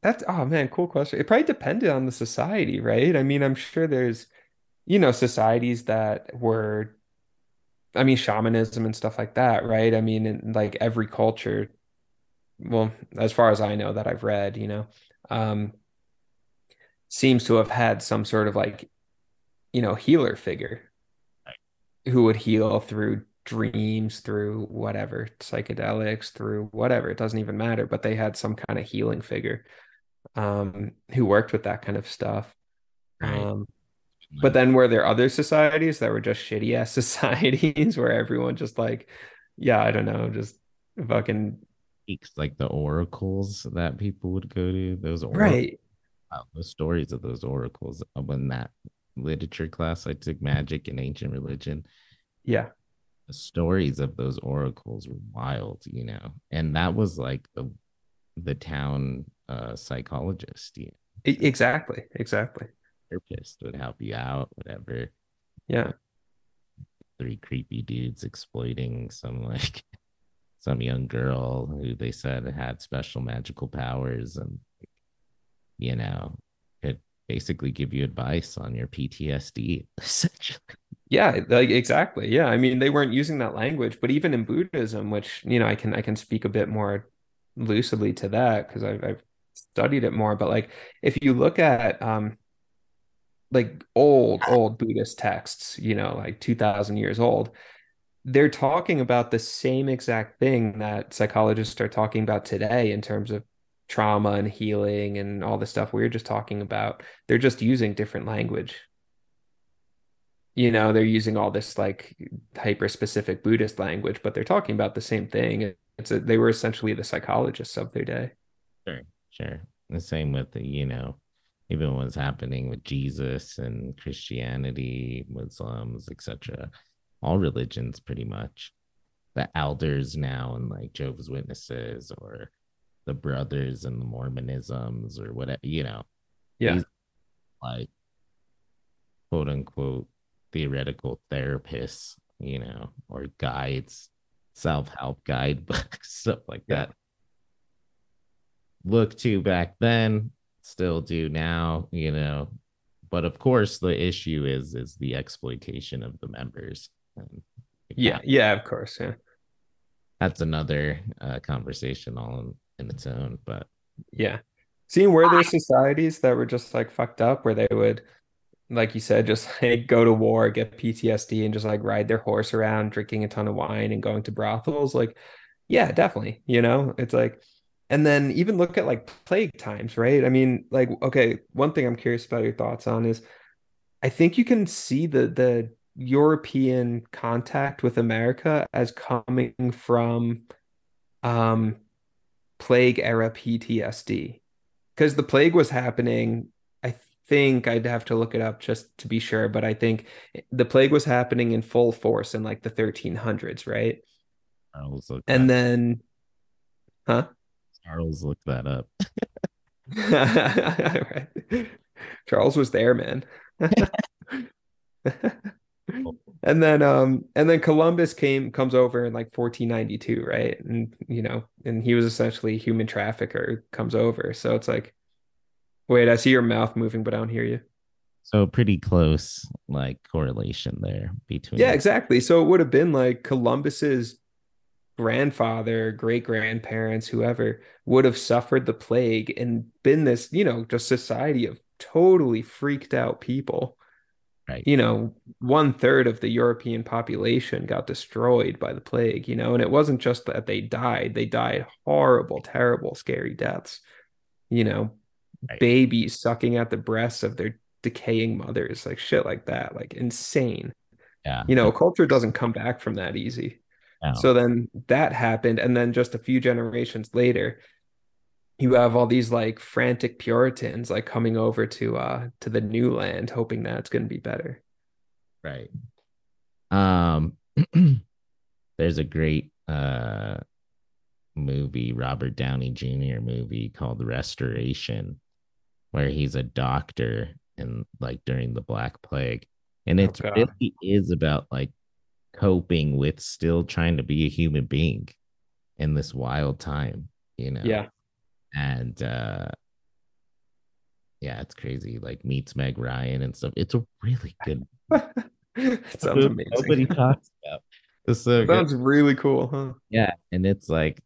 that's oh man, cool question. It probably depended on the society, right? I mean, I'm sure there's, you know, societies that were, I mean, shamanism and stuff like that, right? I mean, in like every culture, well, as far as I know that I've read, you know, um, seems to have had some sort of like, you know, healer figure who would heal through dreams, through whatever, psychedelics, through whatever. It doesn't even matter, but they had some kind of healing figure um, who worked with that kind of stuff. Right. Um, but then were there other societies that were just shitty ass societies where everyone just like, yeah, I don't know, just fucking like the oracles that people would go to, those oracles, right. Those stories of those oracles when that literature class I took magic and ancient religion. Yeah. The stories of those oracles were wild, you know, and that was like the the town uh psychologist, you know, Exactly. Exactly. therapist would help you out, whatever. Yeah. Three creepy dudes exploiting some like some young girl who they said had special magical powers and you know could basically give you advice on your PTSD essentially. Yeah, like exactly. Yeah. I mean, they weren't using that language, but even in Buddhism, which, you know, I can I can speak a bit more lucidly to that because I've, I've studied it more. But like if you look at um like old, old Buddhist texts, you know, like 2000 years old, they're talking about the same exact thing that psychologists are talking about today in terms of trauma and healing and all the stuff we were just talking about. They're just using different language. You know, they're using all this like hyper specific Buddhist language, but they're talking about the same thing. It's a, they were essentially the psychologists of their day. Sure, sure. The same with the, you know, even what's happening with Jesus and Christianity, Muslims, etc. All religions pretty much. The elders now and like Jehovah's Witnesses or the brothers and the Mormonisms or whatever, you know, Yeah. These- like quote unquote theoretical therapists, you know, or guides, self-help guidebooks, stuff like Yeah. that. Look to back then, still do now, you know. But of course, the issue is is the exploitation of the members. And Yeah. Yeah. Of course. Yeah. that's another uh, conversation all in, in its own. But Yeah. Seeing where there's societies that were just like fucked up, where they would, like you said, just like go to war, get PTSD, and just like ride their horse around, drinking a ton of wine and going to brothels. Like, yeah, definitely. You know, it's like, and then even look at like plague times, right? I mean, like, okay, one thing I'm curious about your thoughts on is I think you can see the the European contact with America as coming from um plague era PTSD because the plague was happening. I think I'd have to look it up just to be sure, but I think the plague was happening in full force in like the 1300s, right? Charles look And then, huh? Charles look that up. Right. Charles was there, man. And then um and then Columbus came comes over in like 1492, right? And you know, and he was essentially a human trafficker comes over. So it's like wait, I see your mouth moving, but I don't hear you. So pretty close like correlation there between Yeah, exactly. So it would have been like Columbus's grandfather, great grandparents, whoever would have suffered the plague and been this, you know, just society of totally freaked out people. Right. You know, one third of the European population got destroyed by the plague, you know, and it wasn't just that they died, they died horrible, terrible, scary deaths. You know, Right. babies sucking at the breasts of their decaying mothers, like shit like that, like insane Yeah. you know, culture doesn't come back from that easy. No. So then that happened, and then just a few generations later, you have all these like frantic Puritans like coming over to uh to the new land, hoping that it's going to be better. Right. Um, there's a great uh movie, Robert Downey Jr. movie called Restoration, where he's a doctor and like during the Black Plague. And it really is about like coping with still trying to be a human being in this wild time, you know? Yeah. And uh yeah, it's crazy. Like meets Meg Ryan and stuff. It's a really good it sounds amazing. Nobody talks about. It's so good. sounds really cool, huh? Yeah, and it's like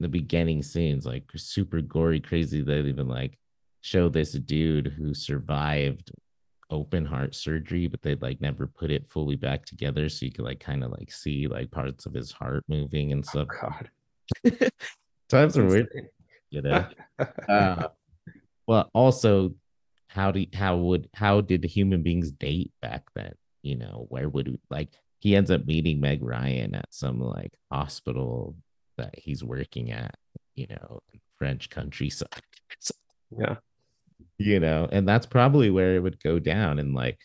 the beginning scenes, like super gory, crazy. They even like show this dude who survived open heart surgery, but they'd like never put it fully back together, so you could like kind of like see like parts of his heart moving and stuff. God. Times are weird, insane. You know. Uh, well, also, how do how would how did human beings date back then? You know, where would we, like he ends up meeting Meg Ryan at some like hospital that he's working at, you know, French countryside. So, yeah. you know, and that's probably where it would go down and like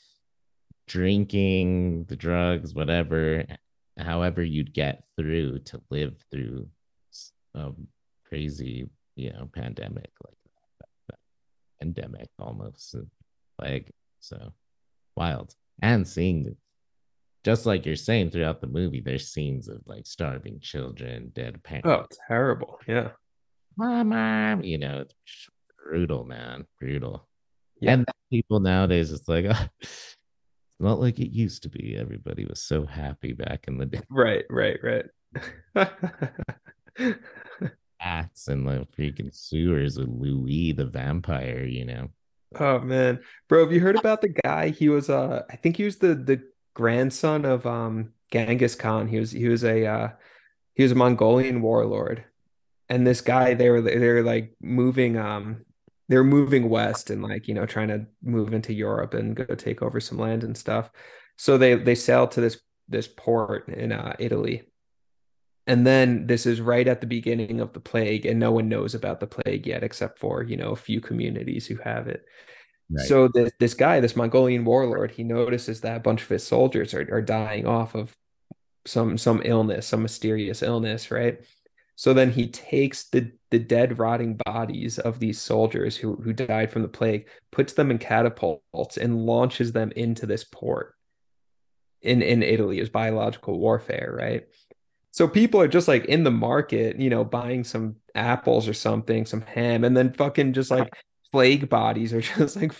drinking, the drugs, whatever, however you'd get through to live through a crazy, you know, pandemic like that. Endemic almost like so wild. And seeing just like you're saying throughout the movie, there's scenes of like starving children, dead oh, parents. Oh, terrible. Yeah. mom, mom, you know, it's brutal, man, brutal. Yeah. And people nowadays, it's like, it's not like it used to be. Everybody was so happy back in the day. Right, right, right. Bats and the freaking sewers with Louis the vampire, you know. Oh man. Bro, have you heard about the guy? He was uh I think he was the the grandson of um Genghis Khan. He was he was a uh he was a Mongolian warlord. And this guy they were they were like moving um they were moving west and like, you know, trying to move into Europe and go take over some land and stuff. So they they sailed to this this port in uh Italy. And then this is right at the beginning of the plague, and no one knows about the plague yet, except for, you know, a few communities who have it. Right. So this this guy, this Mongolian warlord, he notices that a bunch of his soldiers are, are dying off of some some illness, some mysterious illness, right? So then he takes the the dead, rotting bodies of these soldiers who who died from the plague, puts them in catapults, and launches them into this port in in Italy as biological warfare, right? So people are just like in the market, you know, buying some apples or something, some ham, and then fucking just like plague bodies are just like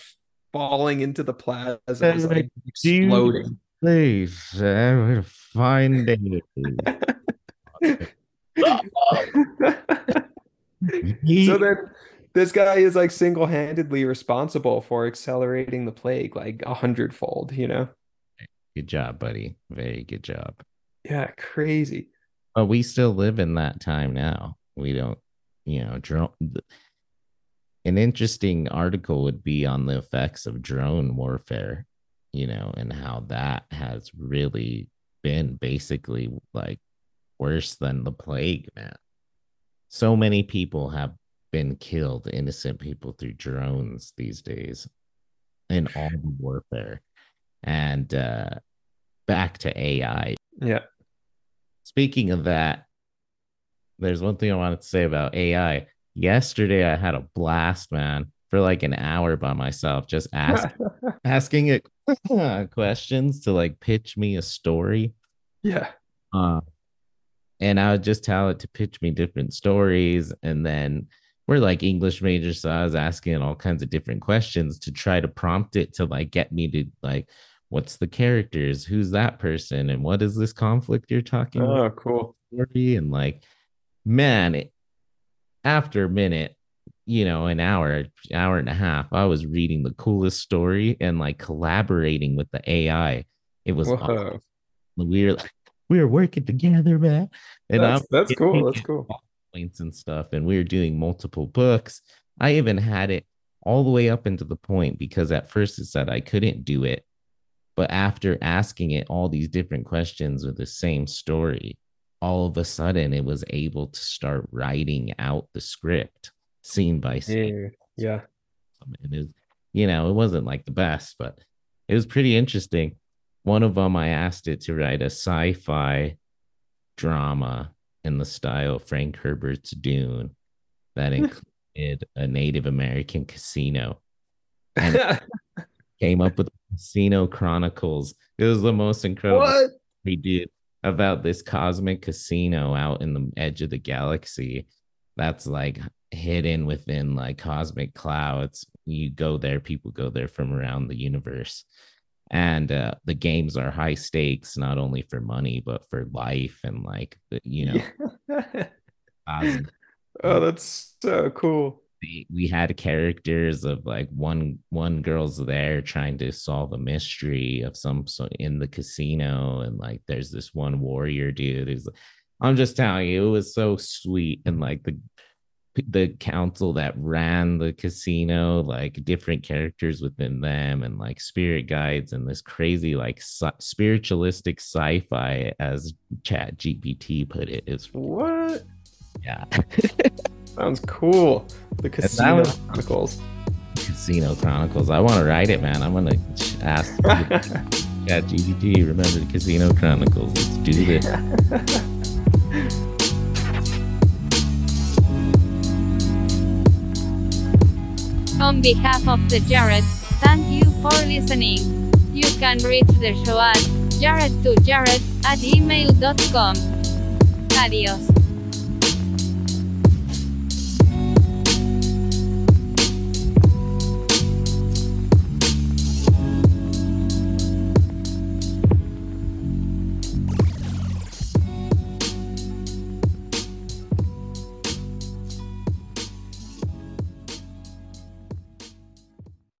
falling into the plaza, just, like exploding. Please, what a fine day. so then this guy is like single-handedly responsible for accelerating the plague like a hundredfold, you know? good job, buddy. Very good job. Yeah, crazy. But we still live in that time now. We don't, you know, drone. An interesting article would be on the effects of drone warfare, you know, and how that has really been basically like worse than the plague, man. So many people have been killed, innocent people through drones these days in all the warfare. And uh back to AI. Yeah. Speaking of that, there's one thing I wanted to say about AI. Yesterday, I had a blast, man, for like an hour by myself, just ask, asking it questions to like pitch me a story. Yeah. Uh, and I would just tell it to pitch me different stories. And then we're like English majors, so I was asking it all kinds of different questions to try to prompt it to like get me to like, what's the characters? Who's that person? And what is this conflict you're talking about? Oh, cool. story and like man it, after a minute you know an hour hour and a half i was reading the coolest story and like collaborating with the ai it was awesome. we were like we were working together man and That's, that's cool. That's cool. points and stuff and we were doing multiple books i even had it all the way up into the point because at first it said i couldn't do it but after asking it all these different questions with the same story all of a sudden it was able to start writing out the script scene by scene Yeah. Yeah. and it was, you know it wasn't like the best but it was pretty interesting one of them I asked it to write a sci-fi drama in the style of Frank Herbert's Dune that included a Native American casino and came up with Casino Chronicles. It was the most incredible what? we did about this cosmic casino out in the edge of the galaxy that's like hidden within like cosmic clouds. You go there, people go there from around the universe. And uh, the games are high stakes, not only for money, but for life and like, you know, cosmic oh, that's so cool. We, we had characters of like one one girl's there trying to solve a mystery of some sort in the casino and like there's this one warrior dude who's i'm just telling you it was so sweet and like the the council that ran the casino like different characters within them and like spirit guides and this crazy like sci- spiritualistic sci-fi as chat gpt put it is What? yeah Sounds cool. The Casino was- Chronicles. Casino Chronicles. I want to write it, man. I'm gonna ask Chat GPT. Remember the Casino Chronicles? Let's do this. On behalf of the Jared, thank you for listening. You can reach the show at jared2jared at email.com. Adios.